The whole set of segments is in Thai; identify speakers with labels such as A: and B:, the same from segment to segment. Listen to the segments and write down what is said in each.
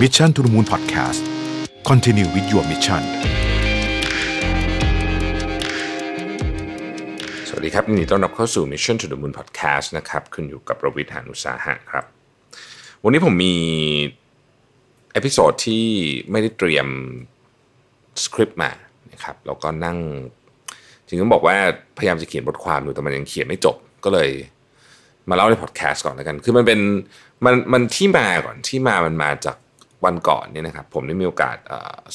A: Mission to the Moon Podcast Continue with your mission
B: สวัสดีครับยินดีต้อนรับเข้าสู่ Mission to the Moon Podcast นะครับคุณอยู่กับรวิศ หาญอุตสาหะครับ วันนี้ผมมี episode ที่ไม่ได้เตรียมสคริปต์มานะครับแล้วก็นั่งจริงต้องบอกว่าพยายามจะเขียนบทความอยู่แต่มันยังเขียนไม่จบก็เลยมาเล่าในพอดแคสต์ก่อนแล้วกัน คือมันเป็นมันมันที่มาก่อนที่มามันมาจาก วันก่อนเนี่ยนะครับผมได้มีโอกาส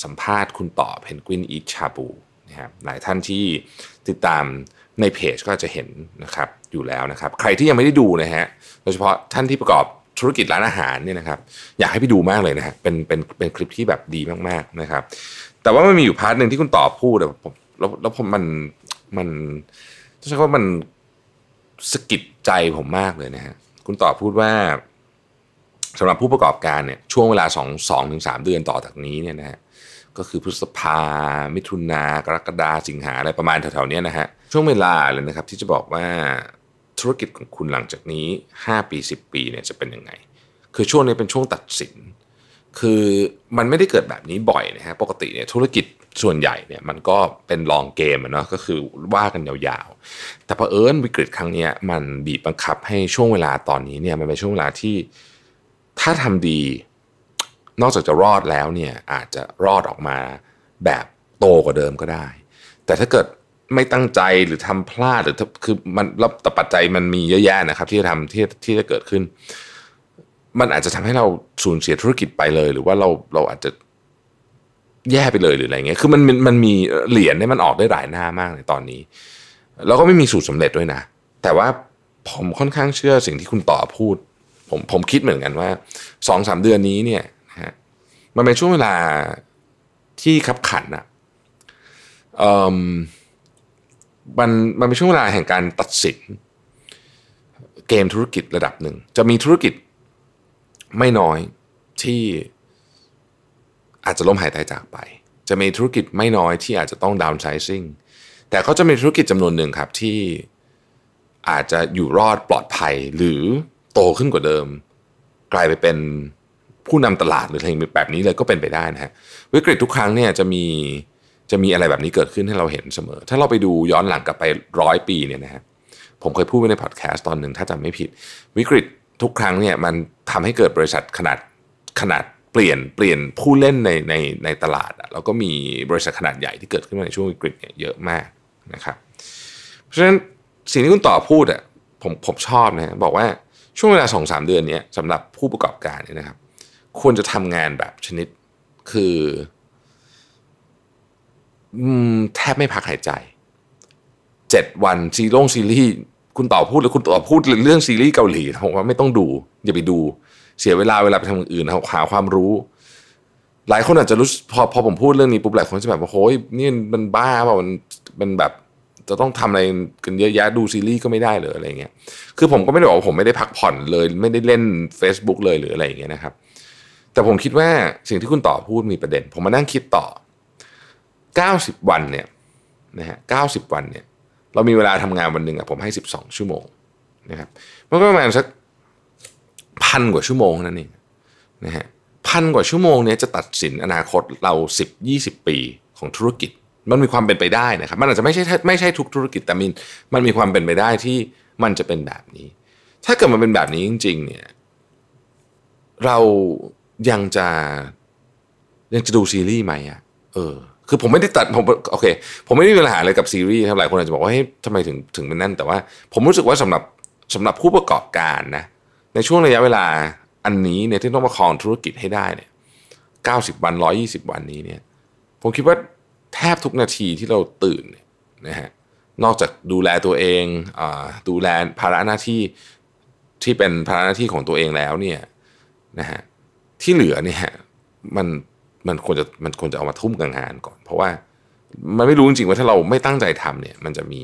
B: สัมภาษณ์คุณต่อ Penguin Eat Shabu นะครับหลายท่านที่ติดตามในเพจก็จะเห็นนะครับอยู่แล้วนะครับ ใครที่ยังไม่ได้ดูนะฮะโดยเฉพาะท่านที่ประกอบธุรกิจร้านอาหารเนี่ยนะครับ อยากให้ไปดูมากเลยนะฮะเป็นเป็นเป็นคลิปที่แบบดีมากๆนะครับ แต่ว่ามันมีอยู่ part หนึ่งที่คุณต่อพูดผมแล้วแล้วผมมันมันต้องใช้คำว่ามันสะกิดใจผมมากเลยนะฮะคุณต่อพูดว่า สำหรับผู้ประกอบการเนี่ยช่วงเวลา2 2ถึง3เดือนต่อจากนี้เนี่ยนะฮะก็คือพฤษภา มิถุนากรกฎาสิงหาอะไรประมาณแถวๆนี้นะฮะช่วงเวลาเลยนะครับที่จะบอกว่าธุรกิจของคุณหลังจากนี้ 5 ปี 10 ปีเนี่ยจะเป็นยังไง คือช่วงนี้เป็นช่วงตัดสิน คือมันไม่ได้เกิดแบบนี้บ่อยนะฮะปกติเนี่ยธุรกิจส่วนใหญ่เนี่ยมันก็เป็นลองเกมเนาะก็คือว่ากันยาวๆ แต่พอเอิญวิกฤตครั้งนี้มันบีบบังคับให้ช่วงเวลาตอนนี้เนี่ยมันเป็นช่วงเวลาที่ ถ้าทำดี นอกจากจะรอดแล้วเนี่ยอาจจะรอดออกมาแบบโตกว่าเดิมก็ได้ แต่ถ้าเกิดไม่ตั้งใจหรือทำพลาดหรือคือมันรับแต่ปัจจัยมันมีเยอะแยะนะครับ ที่จะทำที่ที่จะเกิดขึ้น มันอาจจะทำให้เราสูญเสียธุรกิจไปเลย หรือว่าเราเราอาจจะแย่ไปเลยหรืออะไรเงี้ย คือมันมันมีเหรียญเนี่ยมันออกได้หลายหน้ามากในตอนนี้ แล้วก็ไม่มีสูตรสำเร็จด้วยนะ แต่ว่าผมค่อนข้างเชื่อสิ่งที่คุณต่อพูด ผมผมคิดเหมือนกันว่าสองสามเดือนนี้เนี่ยนะฮะมันเป็นช่วงเวลาที่ขับขันอะเอ่อมันมันเป็นช่วงเวลาแห่งการตัดสิน เกมธุรกิจระดับหนึ่ง จะมีธุรกิจไม่น้อยที่อาจจะล้มหายตายจากไป จะมีธุรกิจไม่น้อยที่อาจจะต้องดาวน์ไซซิ่งแต่ก็จะมีธุรกิจจำนวนหนึ่งครับที่อาจจะอยู่รอดปลอดภัยหรือ โตขึ้นกว่าเดิม กลายไปเป็นผู้นำตลาดหรืออะไรแบบนี้เลยก็เป็นไปได้นะฮะวิกฤตทุกครั้งเนี่ยจะมีจะมีอะไรแบบนี้เกิดขึ้นให้เราเห็นเสมอ ถ้าเราไปดูย้อนหลังกลับไปร้อยปีเนี่ยนะฮะผมเคยพูดไว้ในพอดแคสต์ตอนหนึ่งถ้าจำไม่ผิด วิกฤตทุกครั้งเนี่ยมันทำให้เกิดบริษัทขนาดขนาดเปลี่ยนเปลี่ยนผู้เล่นในในในตลาดแล้วก็มีบริษัทขนาดใหญ่ที่เกิดขึ้นมาในช่วงวิกฤตเนี่ยเยอะมากนะครับ เพราะฉะนั้นสิ่งที่คุณต่อพูดอะผมผมชอบนะบอกว่า ช่วงเวลาสองสามเดือนนี้สำหรับผู้ประกอบการเนี่ยนะครับ ควรจะทำงานแบบชนิดคือแทบไม่พักหายใจเจ็ดวัน zero ซีรีส์คุณต่อพูดหรือคุณต่อพูดเรื่องซีรีส์เกาหลีผมว่าไม่ต้องดู อย่าไปดู เสียเวลาเวลาไปทำอย่างอื่นหาความรู้ หลายคนอาจจะรู้พอพอผมพูดเรื่องนี้ปุ๊บหลายคนจะแบบว่าโอ้ยนี่มันบ้าเปล่ามันมันแบบ จะต้องทำอะไรกันเยอะแยะดูซีรีส์ก็ไม่ได้เลยอะไรเงี้ย คือผมก็ไม่ได้บอกว่าผมไม่ได้พักผ่อนเลย ไม่ได้เล่น Facebook เลยหรืออะไรอย่างเงี้ยนะครับ แต่ผมคิดว่าสิ่งที่คุณต่อพูดมีประเด็น ผมมานั่งคิดต่อ 90 วันเนี่ยนะฮะ90วันเนี่ย เรามีเวลาทำงานวันหนึ่งอะผมให้ 12 ชั่วโมงนะครับมันก็ประมาณสักพันกว่าชั่วโมงนั่นเองนะฮะพันกว่าชั่วโมงนี้จะตัดสินอนาคตเรา 10 20 ปีของธุรกิจ มันมีความเป็นไปได้นะครับ มันอาจจะไม่ใช่ไม่ใช่ทุกธุรกิจแต่มันมันมีความเป็นไปได้ที่มันจะเป็นแบบนี้ ถ้าเกิดมันเป็นแบบนี้จริง ๆ เนี่ย เรายังจะยังจะดูซีรีส์ไหมอะเออ คือผมไม่ได้ตัดผมโอเค ผมไม่ได้มีปัญหาอะไรกับซีรีส์ครับหลายคนอาจจะบอกว่าเฮ้ยทำไมถึงถึงเป็นนั่น แต่ว่าผมรู้สึกว่าสำหรับสำหรับผู้ประกอบการนะในช่วงระยะเวลาอันนี้เนี่ยที่ต้องมาครองธุรกิจให้ได้เนี่ยเก้าสิบวันร้อยี่สิบวันนี้เนี่ย ผมคิดว่า แทบทุกนาทีที่เราตื่นนะฮะนอกจากดูแลตัวเองอดูแลภาระหน้าที่ที่เป็นภาระหน้าที่ของตัวเองแล้วเนี่ยนะฮะที่เหลือเนี่ยมันมันควรจะมันควรจะเอามาทุ่มกับงานก่อน เพราะว่ามันไม่รู้จริงๆว่าถ้าเราไม่ตั้งใจทำเนี่ยมันจะมี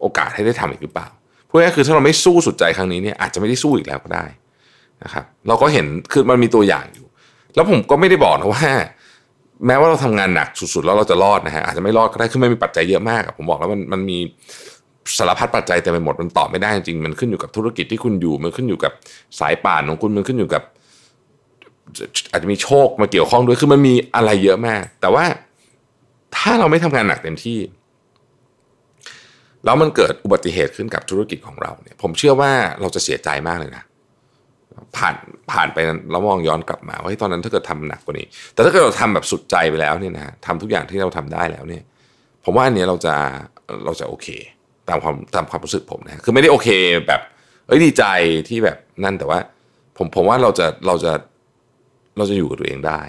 B: โอกาสให้ได้ทำอีกหรือเปล่าพูดง่ายคือถ้าเราไม่สู้สุดใจครั้งนี้เนี่ยอาจจะไม่ได้สู้อีกแล้วก็ได้นะครับเราก็เห็นคือมันมีตัวอย่างอยู่ แล้วผมก็ไม่ได้บอกนะว่า แม้ว่าเราทำงานหนักสุดๆแล้วเราจะรอดนะฮะอาจจะไม่รอดก็ได้คือไมันมีปัจจัยเยอะมากผมบอกแล้วมันมันมีสารพัดปัจจัยแต่ไปหมดมันตอบไม่ได้จริงมันขึ้นอยู่กับธุรกิจที่คุณอยู่มันขึ้นอยู่กับสายป่านของคุณมันขึ้นอยู่กับ อาจจะมีโชคมาเกี่ยวข้องด้วยคือมันมีอะไรเยอะมาก แต่ว่าถ้าเราไม่ทำงานหนักเต็มที่ แล้วมันเกิดอุบัติเหตุขึ้นกับธุรกิจของเราเนี่ย ผมเชื่อว่าเราจะเสียใจมากเลยนะ ผ่านผ่านไปแล้วมองย้อนกลับมาว่าตอนนั้นถ้าเกิดทำหนักกว่านี้ แต่ถ้าเกิดเราทำแบบสุดใจไปแล้วเนี่ยนะทำทุกอย่างที่เราทำได้แล้วเนี่ย ผมว่าอันนี้เราจะเราจะโอเค ตามความตามความรู้สึกผมนะคือไม่ได้โอเคแบบเอ้ยดีใจที่แบบนั่นแต่ว่า ผมผมว่าเราจะเราจะเราจะอยู่กับตัวเองได้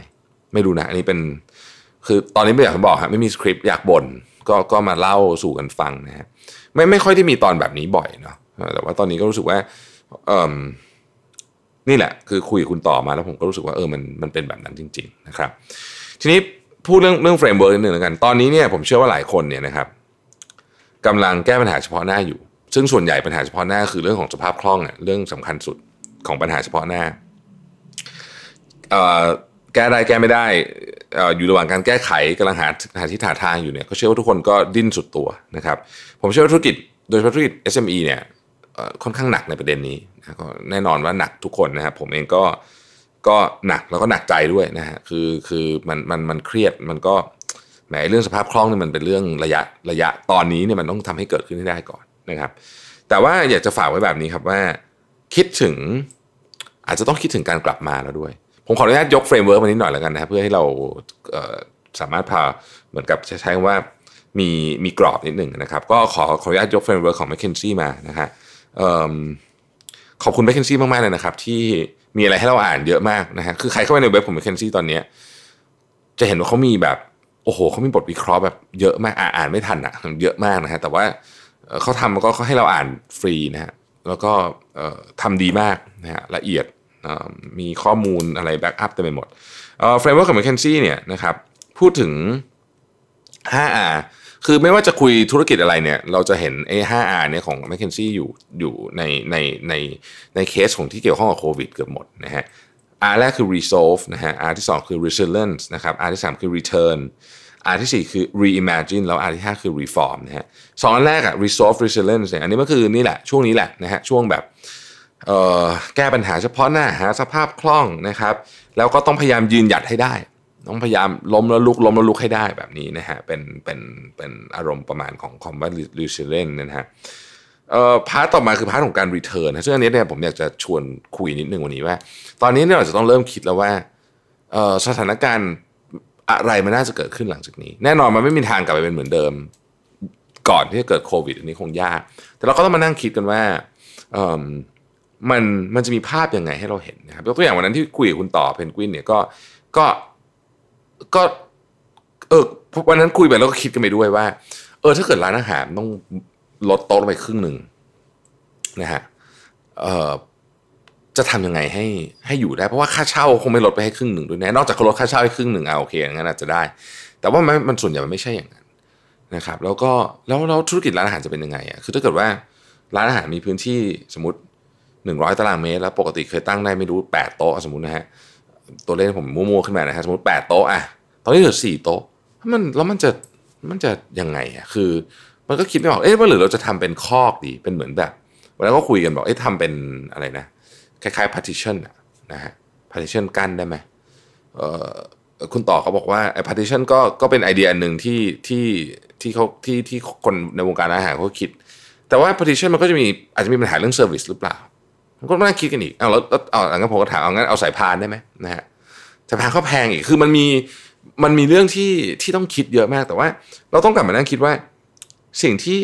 B: ไม่รู้นะอันนี้เป็น คือตอนนี้ไม่อยากบอกฮะไม่มีสคริปต์อยากบ่นก็ก็มาเล่าสู่กันฟังนะฮะไม่ไม่ค่อยได้มีตอนแบบนี้บ่อยเนาะแต่ว่าตอนนี้ก็รู้สึกว่าเออ นี่แหละคือคุยคุณต่อมาแล้วผมก็รู้สึกว่าเออมันมันเป็นแบบนั้นจริง ๆ นะครับ ทีนี้พูดเรื่องเรื่อง framework นิดนึงแล้วกัน ตอนนี้เนี่ยผมเชื่อว่าหลายคนเนี่ยนะครับกำลังแก้ปัญหาเฉพาะหน้าอยู่ ซึ่งส่วนใหญ่ปัญหาเฉพาะหน้าคือเรื่องของสภาพคล่องเนี่ยเรื่องสำคัญสุดของปัญหาเฉพาะหน้าแก้ได้แก้ไม่ได้อยู่ระหว่างการแก้ไขกำลังหาหาที่หาทางอยู่เนี่ยก็เชื่อว่าทุกคนก็ดิ้นสุดตัวนะครับ ผมเชื่อว่าธุรกิจโดยเฉพาะธุรกิจ SME เนี่ย ค่อนข้างหนักในประเด็นนี้นะก็แน่นอนว่าหนักทุกคนนะครับผมเองก็ก็หนักแล้วก็หนักใจด้วยนะฮะคือคือมันมันมันเครียดมันก็แหมเรื่องสภาพคล่องเนี่ยมันเป็นเรื่องระยะระยะตอนนี้เนี่ยมันต้องทำให้เกิดขึ้นให้ได้ก่อนนะครับ แต่ว่าอยากจะฝากไว้แบบนี้ครับว่า คิดถึงอาจจะต้องคิดถึงการกลับมาแล้วด้วย ผมขออนุญาตยก framework มานิดหน่อยแล้วกันนะเพื่อให้เราสามารถพาเหมือนกับใช้คำว่ามีมีกรอบนิดหนึ่งนะครับ ก็ขอขออนุญาตยกเฟรมเวิร์กของ m c k เคนซี่มานะฮะ ขอบคุณ m c k เคนซี่มากๆเลยนะครับ ที่มีอะไรให้เราอ่านเยอะมากนะฮะคือใครเข้าไปในเว็บของ m c k เคนซี่ตอนนี้จะเห็นว่าเขามีแบบโอ้โหเขามีบทวิเคราะห์แบบเยอะมากอ่านไม่ทันอะเยอะมากนะฮะแต่ว่าเขาทำก็เขาให้เราอ่านฟรีนะฮะแล้วก็ทำดีมากนะฮะละเอียดมีข้อมูลอะไรแบ็กอัพเต็มไปหมดเฟรมเวิร์กของ m c k เคนซี่เนี่ยนะครับพูดถึง 5R คือไม่ว่าจะคุยธุรกิจอะไรเนี่ย เราจะเห็นไอ้ 5R เนี่ยของ m c k เคนซี่อยู่อยู่ในในในในเคสของที่เกี่ยวข้องกับโควิดเกือบหมดนะฮะ R แรกคือ resolve นะฮะ R ที่2คือ resilience นะครับ R ที่3คือ return R ที่4คือ reimagine แล้ว R ที่5คือ reform นะฮะสองอันแรกอะ resolve resilience เนี่ยอันนี้ก็คือนี่แหละช่วงนี้แหละนะฮะช่วงแบบแก้ปัญหาเฉพาะหน้าหาสภาพคล่องนะครับ แล้วก็ต้องพยายามยืนหยัดให้ได้ ต้องพยายามล้มแล้วลุกล้มแล้วลุกให้ได้แบบนี้นะฮะเป็นเป็นเป็นอารมณ์ประมาณของ combat resilience นะฮะเอ่อ part ต่อมาคือ part ของการ return นะซึ่งอันนี้เนี่ยผมอยากจะชวนคุยนิดนึงวันนี้ว่า ตอนนี้เนี่ยเราจะต้องเริ่มคิดแล้วว่าเอ่อสถานการณ์อะไรมันน่าจะเกิดขึ้นหลังจากนี้ แน่นอนมันไม่มีทางกลับไปเป็นเหมือนเดิม ก่อนที่จะเกิดโควิด อันนี้คงยาก แต่เราก็ต้องมานั่งคิดกันว่าเอ่อมันมันจะมีภาพยังไงให้เราเห็นนะครับยกตัวอย่างวันนั้นที่คุยกับคุณต่อเพนกวินเนี่ยก็ก็ ก็ เออวันนั้นคุยไปแล้วก็คิดกันไปด้วยว่า เออ ถ้าเกิดร้านอาหารต้องลดโต๊ะไปครึ่งหนึ่งนะฮะเออจะทำยังไงให้ให้อยู่ได้เพราะว่าค่าเช่าคงไม่ลดไปให้ครึ่งหนึ่งด้วยแน่นอกจากเขาลดค่าเช่าให้ครึ่งหนึ่งอะโอเคอย่างนั้นอาจจะได้ แต่ว่ามันมันส่วนใหญ่มันไม่ใช่อย่างนั้นนะครับ แล้วก็แล้วแล้วธุรกิจร้านอาหารจะเป็นยังไงอะคือถ้าเกิดว่าร้านอาหารมีพื้นที่สมมติหนึ่งร้อยตารางเมตร แล้วปกติเคยตั้งได้ไม่รู้แปดโต๊ะสมมตินะฮะ ตัวเลขผมมั่วๆขึ้นมานะฮะสมมติแปดโต๊ะอะตอนนี้เหลือสี่โต๊ะมันแล้วมันจะมันจะยังไงอะคือ มันก็คิดไม่ออกเอ๊ะว่าหรือเราจะทำเป็นคอกดีเป็นเหมือนแบบวันนั้นก็คุยกันบอกเอ๊ะทำเป็นอะไรนะคล้ายๆ partition อะนะฮะ partition กั้นได้ไหมเอ่อคุณต่อเขาบอกว่าไอ้ partition ก็ก็เป็นไอเดียหนึ่งที่ที่ที่เขาที่ที่คนในวงการอาหารเขาคิด แต่ว่า partition มันก็จะมีอาจจะมีปัญหาเรื่อง service หรือเปล่า ก็นั่งคิดกันอีกเอาแล้วเอางั้นผมก็ถามเอางั้นเอาสายพานได้ไหมนะฮะสายพานเขาแพงอีกคือมันมีมันมีเรื่องที่ที่ต้องคิดเยอะมากแต่ว่า เราต้องกลับมานั่งคิดว่า สิ่งที่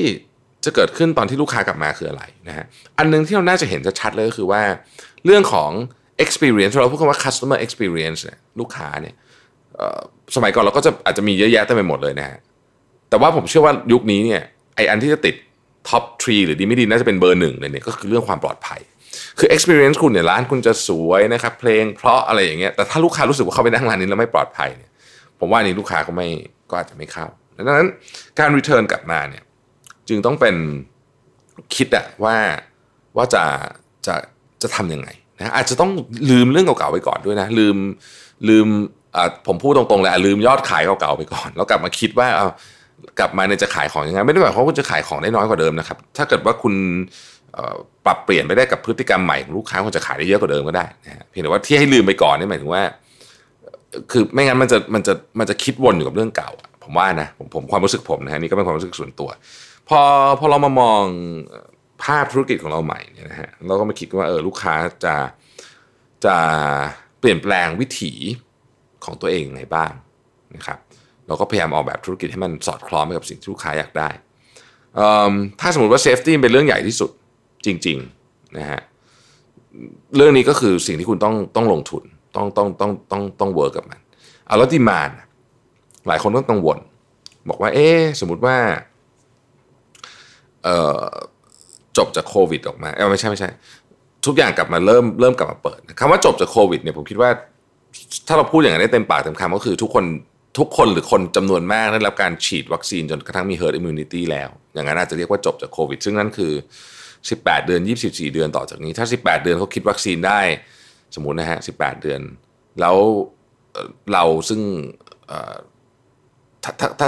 B: จะเกิดขึ้นตอนที่ลูกค้ากลับมาคืออะไรนะฮะอันนึงที่เราน่าจะเห็นชัดเลยก็คือว่า เรื่องของ experience เราพูดคำว่า customer experience เนี่ยลูกค้าเนี่ยสมัยก่อนเราก็จะอาจจะมีเยอะแยะเต็มไปหมดเลยนะฮะแต่ว่าผมเชื่อว่ายุคนี้เนี่ยไออันที่จะติดท็อปทรีหรือดีไม่ดีน่าจะเป็นเบอร์หนึ่งเลยเนี่ยก็คือเรื่องความปลอดภัย คือ experience คุณเนี่ยร้านคุณจะสวยนะครับเพลงเพราะอะไรอย่างเงี้ยแต่ถ้าลูกค้ารู้สึกว่าเข้าไปนั่งร้านนี้แล้วไม่ปลอดภัยเนี่ยผมว่านี้ลูกค้าก็ไม่ก็อาจจะไม่เข้าดังนั้นการ return กลับมาเนี่ยจึงต้องเป็นคิดอะว่าว่าจะจะจะทำยังไงนะอาจจะต้องลืมเรื่องเก่าๆไปก่อนด้วยนะลืมลืมอ่าผมพูดตรงๆเลยลืมยอดขายเก่าๆไปก่อน แล้วกลับมาคิดว่าเอากลับมาเนี่ยจะขายของยังไงไม่ได้หมายความว่าคุณจะขายของได้น้อยกว่าเดิมนะครับ ถ้าเกิดว่าคุณ ปรับเปลี่ยนไปได้กับพฤติกรรมใหม่ของลูกค้าคนจะขายได้เยอะกว่าเดิมก็ได้นะฮะเพียงแต่ว่าที่ให้ลืมไปก่อนนี่หมายถึงว่า คือไม่งั้นมันจะมันจะมันจะคิดวนอยู่กับเรื่องเก่า ผมว่านะผมผมความรู้สึกผมนะฮะนี่ก็เป็นความรู้สึกส่วนตัว พอพอเรามามองภาพธุรกิจของเราใหม่เนี่ยนะฮะเราก็มาคิดว่าเออลูกค้าจะจะเปลี่ยนแปลงวิถีของตัวเองไงบ้างนะครับ เราก็พยายามออกแบบธุรกิจให้มันสอดคล้องไปกับสิ่งที่ลูกค้าอยากได้ ถ้าสมมติว่า safety เป็นเรื่องใหญ่ที่สุด จริงๆนะฮะเรื่องนี้ก็คือสิ่งที่คุณต้องต้องลงทุนต้องต้องต้องต้องต้อง work กับมันเอาแล้ว demandหลายคนก็กังวล บอกว่า เอ๊สมมติว่าเอ่อจบจากโควิดออกมาเออไม่ใช่ไม่ใช่ ทุกอย่างกลับมาเริ่มเริ่มกลับมาเปิดคำว่าจบจากโควิดเนี่ยผมคิดว่า ถ้าเราพูดอย่างนั้นได้เต็มปากเต็มคำก็คือทุกคนทุกคนหรือคนจำนวนมากได้รับการฉีดวัคซีนจนกระทั่งมี herd immunity แล้ว อย่างนั้นอาจจะเรียกว่าจบจากโควิด ซึ่งนั่นคือ 18 เดือน 24 เดือนต่อจากนี้ ถ้า 18 เดือนเขาคิดวัคซีนได้ สมมุตินะฮะ 18 เดือน แล้วเราซึ่งถ้าถ้าถ้า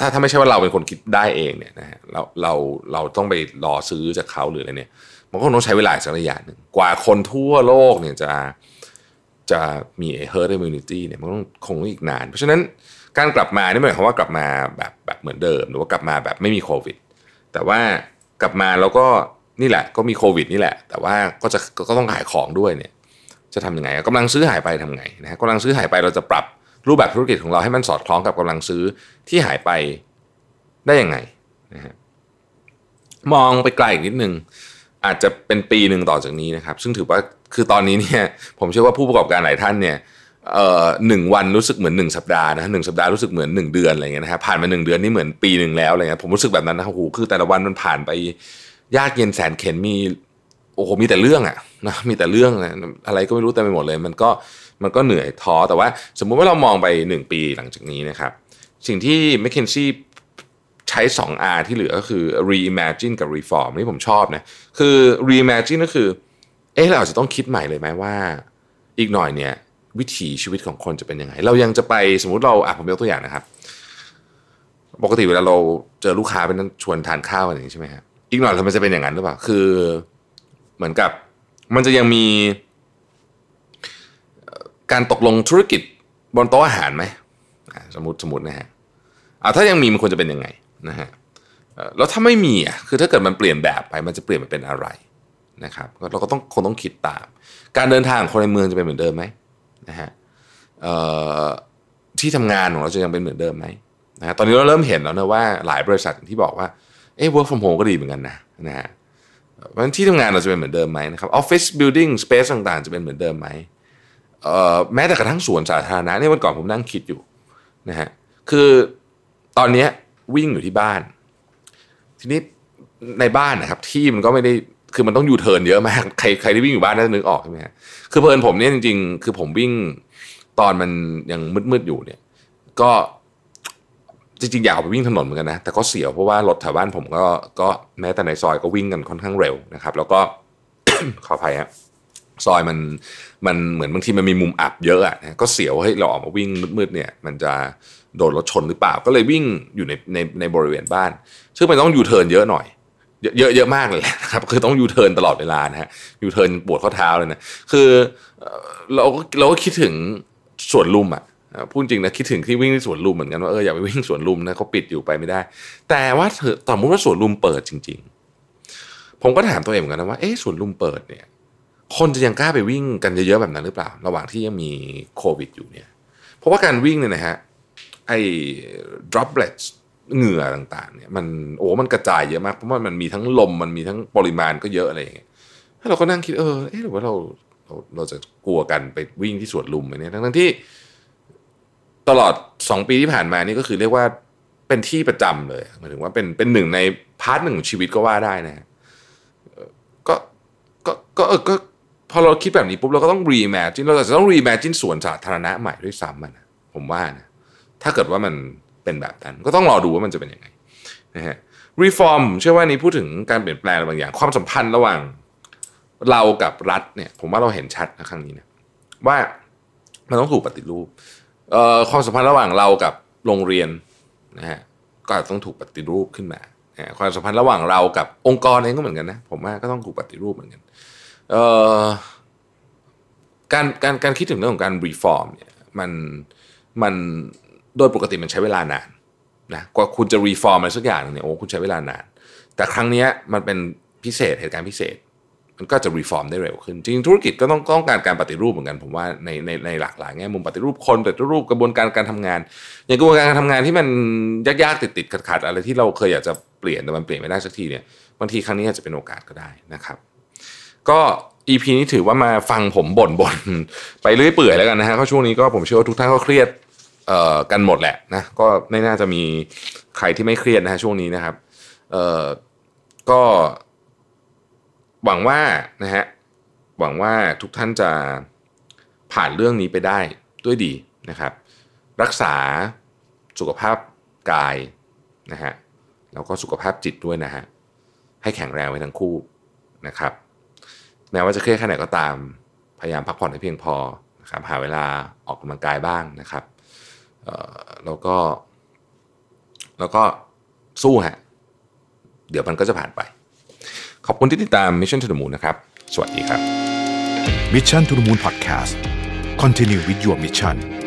B: ถ้าถ้าไม่ใช่ว่าเราเป็นคนคิดได้เองเนี่ยนะฮะเราเราเราต้องไปรอซื้อจากเขาหรืออะไรเนี่ยมันก็ต้องใช้เวลาสักระยะหนึ่งกว่าคนทั่วโลกเนี่ยจะจะมี herd immunity เนี่ยมันต้องคงอีกนาน เพราะฉะนั้นการกลับมานี่หมายความว่ากลับมาแบบแบบเหมือนเดิม หรือว่ากลับมาแบบไม่มีโควิด แต่ว่า กลับมาแล้วก็นี่แหละ ก็มีโควิดนี่แหละ แต่ว่าก็จะก็ต้องขายของด้วยเนี่ย จะทำยังไงกำลังซื้อหายไปทำไงนะฮะกำลังซื้อหายไปเราจะปรับรูปแบบธุรกิจของเราให้มันสอดคล้องกับกำลังซื้อที่หายไปได้ยังไงนะฮะมองไปไกลอีกนิดนึงอาจจะเป็นปีหนึ่งต่อจากนี้นะครับ ซึ่งถือว่าคือตอนนี้เนี่ยผมเชื่อว่าผู้ประกอบการหลายท่านเนี่ย หนึ่งวันรู้สึกเหมือนหนึ่งสัปดาห์นะหนึ่งสัปดาห์รู้สึกเหมือนหนึ่งเดือนอะไรเงี้ยนะครับผ่านมาหนึ่งเดือนนี่เหมือนปีหนึ่งแล้วอะไรเงี้ยผมรู้สึกแบบนั้นนะโอ้โหคือแต่ละวันมันผ่านไปยากเย็นแสนเข็นมีโอ้โหมีแต่เรื่องอะนะมีแต่เรื่องอะไรก็ไม่รู้เต็มไปหมดเลย มันก็มันก็เหนื่อยท้อแต่ว่าสมมุติว่าเรามองไปหนึ่งปีหลังจากนี้นะครับ สิ่งที่ m c k เคนซี่ใช้ 2R ที่เหลือก็คือ reimagine กับ reform นี่ผมชอบนะคือ reimagine ก็คือ เอ๊ะเราอาจจะต้องคิดใหม่เลยไหมว่า อีกหน่อยเนี่ย วิถีชีวิตของคนจะเป็นยังไง เรายังจะไปสมมุติเราอะผมยกตัวอย่างนะครับ ปกติเวลาเราเจอลูกค้าเป็นชวนทานข้าวอะไรอย่างนี้ใช่ไหมครับอีกหน่อยมันจะเป็นอย่างนั้นหรือเปล่า คือเหมือนกับมันจะยังมี การตกลงธุรกิจบนโต๊ะอาหารไหมสมมติสมมตินะฮะเอาถ้ายังมีมันควรจะเป็นยังไงนะฮะแล้วถ้าไม่มีอะคือถ้าเกิดมันเปลี่ยนแบบไปมันจะเปลี่ยนไปเป็นอะไรนะครับเราก็ต้องคงต้องคิดตาม การเดินทางของคนในเมืองจะเป็นเหมือนเดิมไหม นะฮะที่ทำงานของเราจะยังเป็นเหมือนเดิมไหมนะฮะตอนนี้เราเริ่มเห็นแล้วนะว่าหลายบริษัทที่บอกว่าเอ้ work from home ก็ดีเหมือนกันนะนะฮะวันที่ทำงานเราจะเป็นเหมือนเดิมไหมนะครับ office building space ต่างๆ จะเป็นเหมือนเดิมไหมแม้แต่กระทั่งสวนสาธารณะนี่วันก่อนผมนั่งคิดอยู่นะฮะคือตอนนี้วิ่งอยู่ที่บ้าน ทีนี้ในบ้านนะครับที่มันก็ไม่ได้ คือมันต้องอยู่เทินเยอะมากใครใครที่วิ่งอยู่บ้านน่าจะนึกออกใช่ไหมฮะคือเพลินผมเนี่ยจริงๆ คือผมวิ่งตอนมันยังมืดๆอยู่เนี่ย ก็จริงๆอยากไปวิ่งถนนเหมือนกันนะ แต่ก็เสียวเพราะว่ารถแถวบ้านผมก็ก็แม้แต่ในซอยก็วิ่งกันค่อนข้างเร็วนะครับ แล้วก็ขออภัยฮะซอยมันมันเหมือนบางทีมันมีมุมอับเยอะอะก็เสียวให้เราออกมาวิ่งมืดๆเนี่ย มันจะโดนรถชนหรือเปล่า ก็เลยวิ่งอยู่ในในในบริเวณบ้าน ซึ่งมันต้องยูเทิร์นเยอะหน่อย เยอะเยอะมากเลยนะครับคือต้องยูเทิร์นตลอดเวลานะฮะยูเทิร์นปวดข้อเท้าเลยนะคือเราก็เราก็คิดถึงสวนลุมอะพูดจริงนะคิดถึงที่วิ่งที่สวนลุมเหมือนกันว่าเอออยากไปวิ่งสวนลุมนะเขาปิดอยู่ไปไม่ได้ แต่ว่าเถอมุติว่าสวนลุมเปิดจริง ๆ ผมก็ถามตัวเองเหมือนกันนะว่าเอ๊ะสวนลุมเปิดเนี่ย คนจะยังกล้าไปวิ่งกันเยอะๆแบบนั้นหรือเปล่า ระหว่างที่ยังมีโควิดอยู่เนี่ย เพราะว่าการวิ่งเนี่ยนะฮะไอ้ droplets เหงื่อต่างๆเนี่ยมันโอ้มันกระจายเยอะมากเพราะว่ามันมีทั้งลมมันมีทั้งปริมาณก็เยอะอะไรอย่างเงี้ยถ้าเราก็นั่งคิดเออเอ๊ะหรือว่าเราเราเราจะกลัวกันไปวิ่งที่สวนลุมไหมเนี่ยทั้งที่ ตลอดสองปีที่ผ่านมานี่ก็คือเรียกว่าเป็นที่ประจำเลยหมายถึงว่าเป็นเป็นหนึ่งใน part หนึ่งของชีวิตก็ว่าได้นะก็ก็ก็เออก็พอเราคิดแบบนี้ปุ๊บเราก็ต้อง reimagine เราจะต้อง reimagine สวนสาธารณะใหม่ด้วยซ้ำมันผมว่านะถ้าเกิดว่ามัน เป็นแบบนั้น ก็ต้องรอดูว่ามันจะเป็นยังไงนะฮะรีฟอร์มเชื่อว่านี้พูดถึงการเปลี่ยนแปลงบางอย่าง ความสัมพันธ์ระหว่างเรากับรัฐเนี่ยผมว่าเราเห็นชัดนะครั้งนี้นะว่ามันต้องถูกปฏิรูปความสัมพันธ์ระหว่างเรากับโรงเรียนนะฮะก็ต้องถูกปฏิรูปขึ้นมาความสัมพันธ์ระหว่างเรากับองค์กรเองก็เหมือนกันนะผมว่าก็ต้องถูกปฏิรูปเหมือนกันเอ่อการการการคิดถึงเรื่องของการ reform เนี่ยมันมัน โดยปกติมันใช้เวลานานนะกว่าคุณจะ reform อะไรสักอย่างเนี่ยโอ้คุณใช้เวลานาน แต่ครั้งนี้มันเป็นพิเศษเหตุการณ์พิเศษ มันก็จะ reform ได้เร็วขึ้น จริงธุรกิจก็ต้องต้องการการปฏิรูปเหมือนกัน ผมว่าในในในหลากหลายแง่มุมปฏิรูปคนปฏิรูปกระบวนการการทำงาน อย่างกระบวนการการทำงานที่มันยากๆติดติดขัดๆอะไรที่เราเคยอยากจะเปลี่ยนแต่มันเปลี่ยนไม่ได้สักทีเนี่ยบางทีครั้งนี้อาจจะเป็นโอกาสก็ได้นะครับ ก็ EP นี้ถือว่ามาฟังผมบ่นบ่นไปเรื่อยเปื่อยแล้วกันนะฮะเพราะช่วงนี้ก็ผมเชื่อว่าทุกท่านก็เครียด กันหมดแหละนะก็ไม่น่าจะมีใครที่ไม่เครียดนะฮะช่วงนี้นะครับเอ่อก็หวังว่านะฮะหวังว่าทุกท่านจะผ่านเรื่องนี้ไปได้ด้วยดีนะครับ รักษาสุขภาพกายนะฮะแล้วก็สุขภาพจิตด้วยนะฮะให้แข็งแรงไว้ทั้งคู่นะครับ แม้ว่าจะเครียดแค่ไหนก็ตาม พยายามพักผ่อนให้เพียงพอนะครับหาเวลาออกกำลังกายบ้างนะครับ แล้วก็ แล้วก็สู้ฮะ เดี๋ยวมันก็จะผ่านไป ขอบคุณที่ติดตาม Mission to the Moon นะครับ สวัสดีครับ
A: Mission to the Moon Podcast Continue with your mission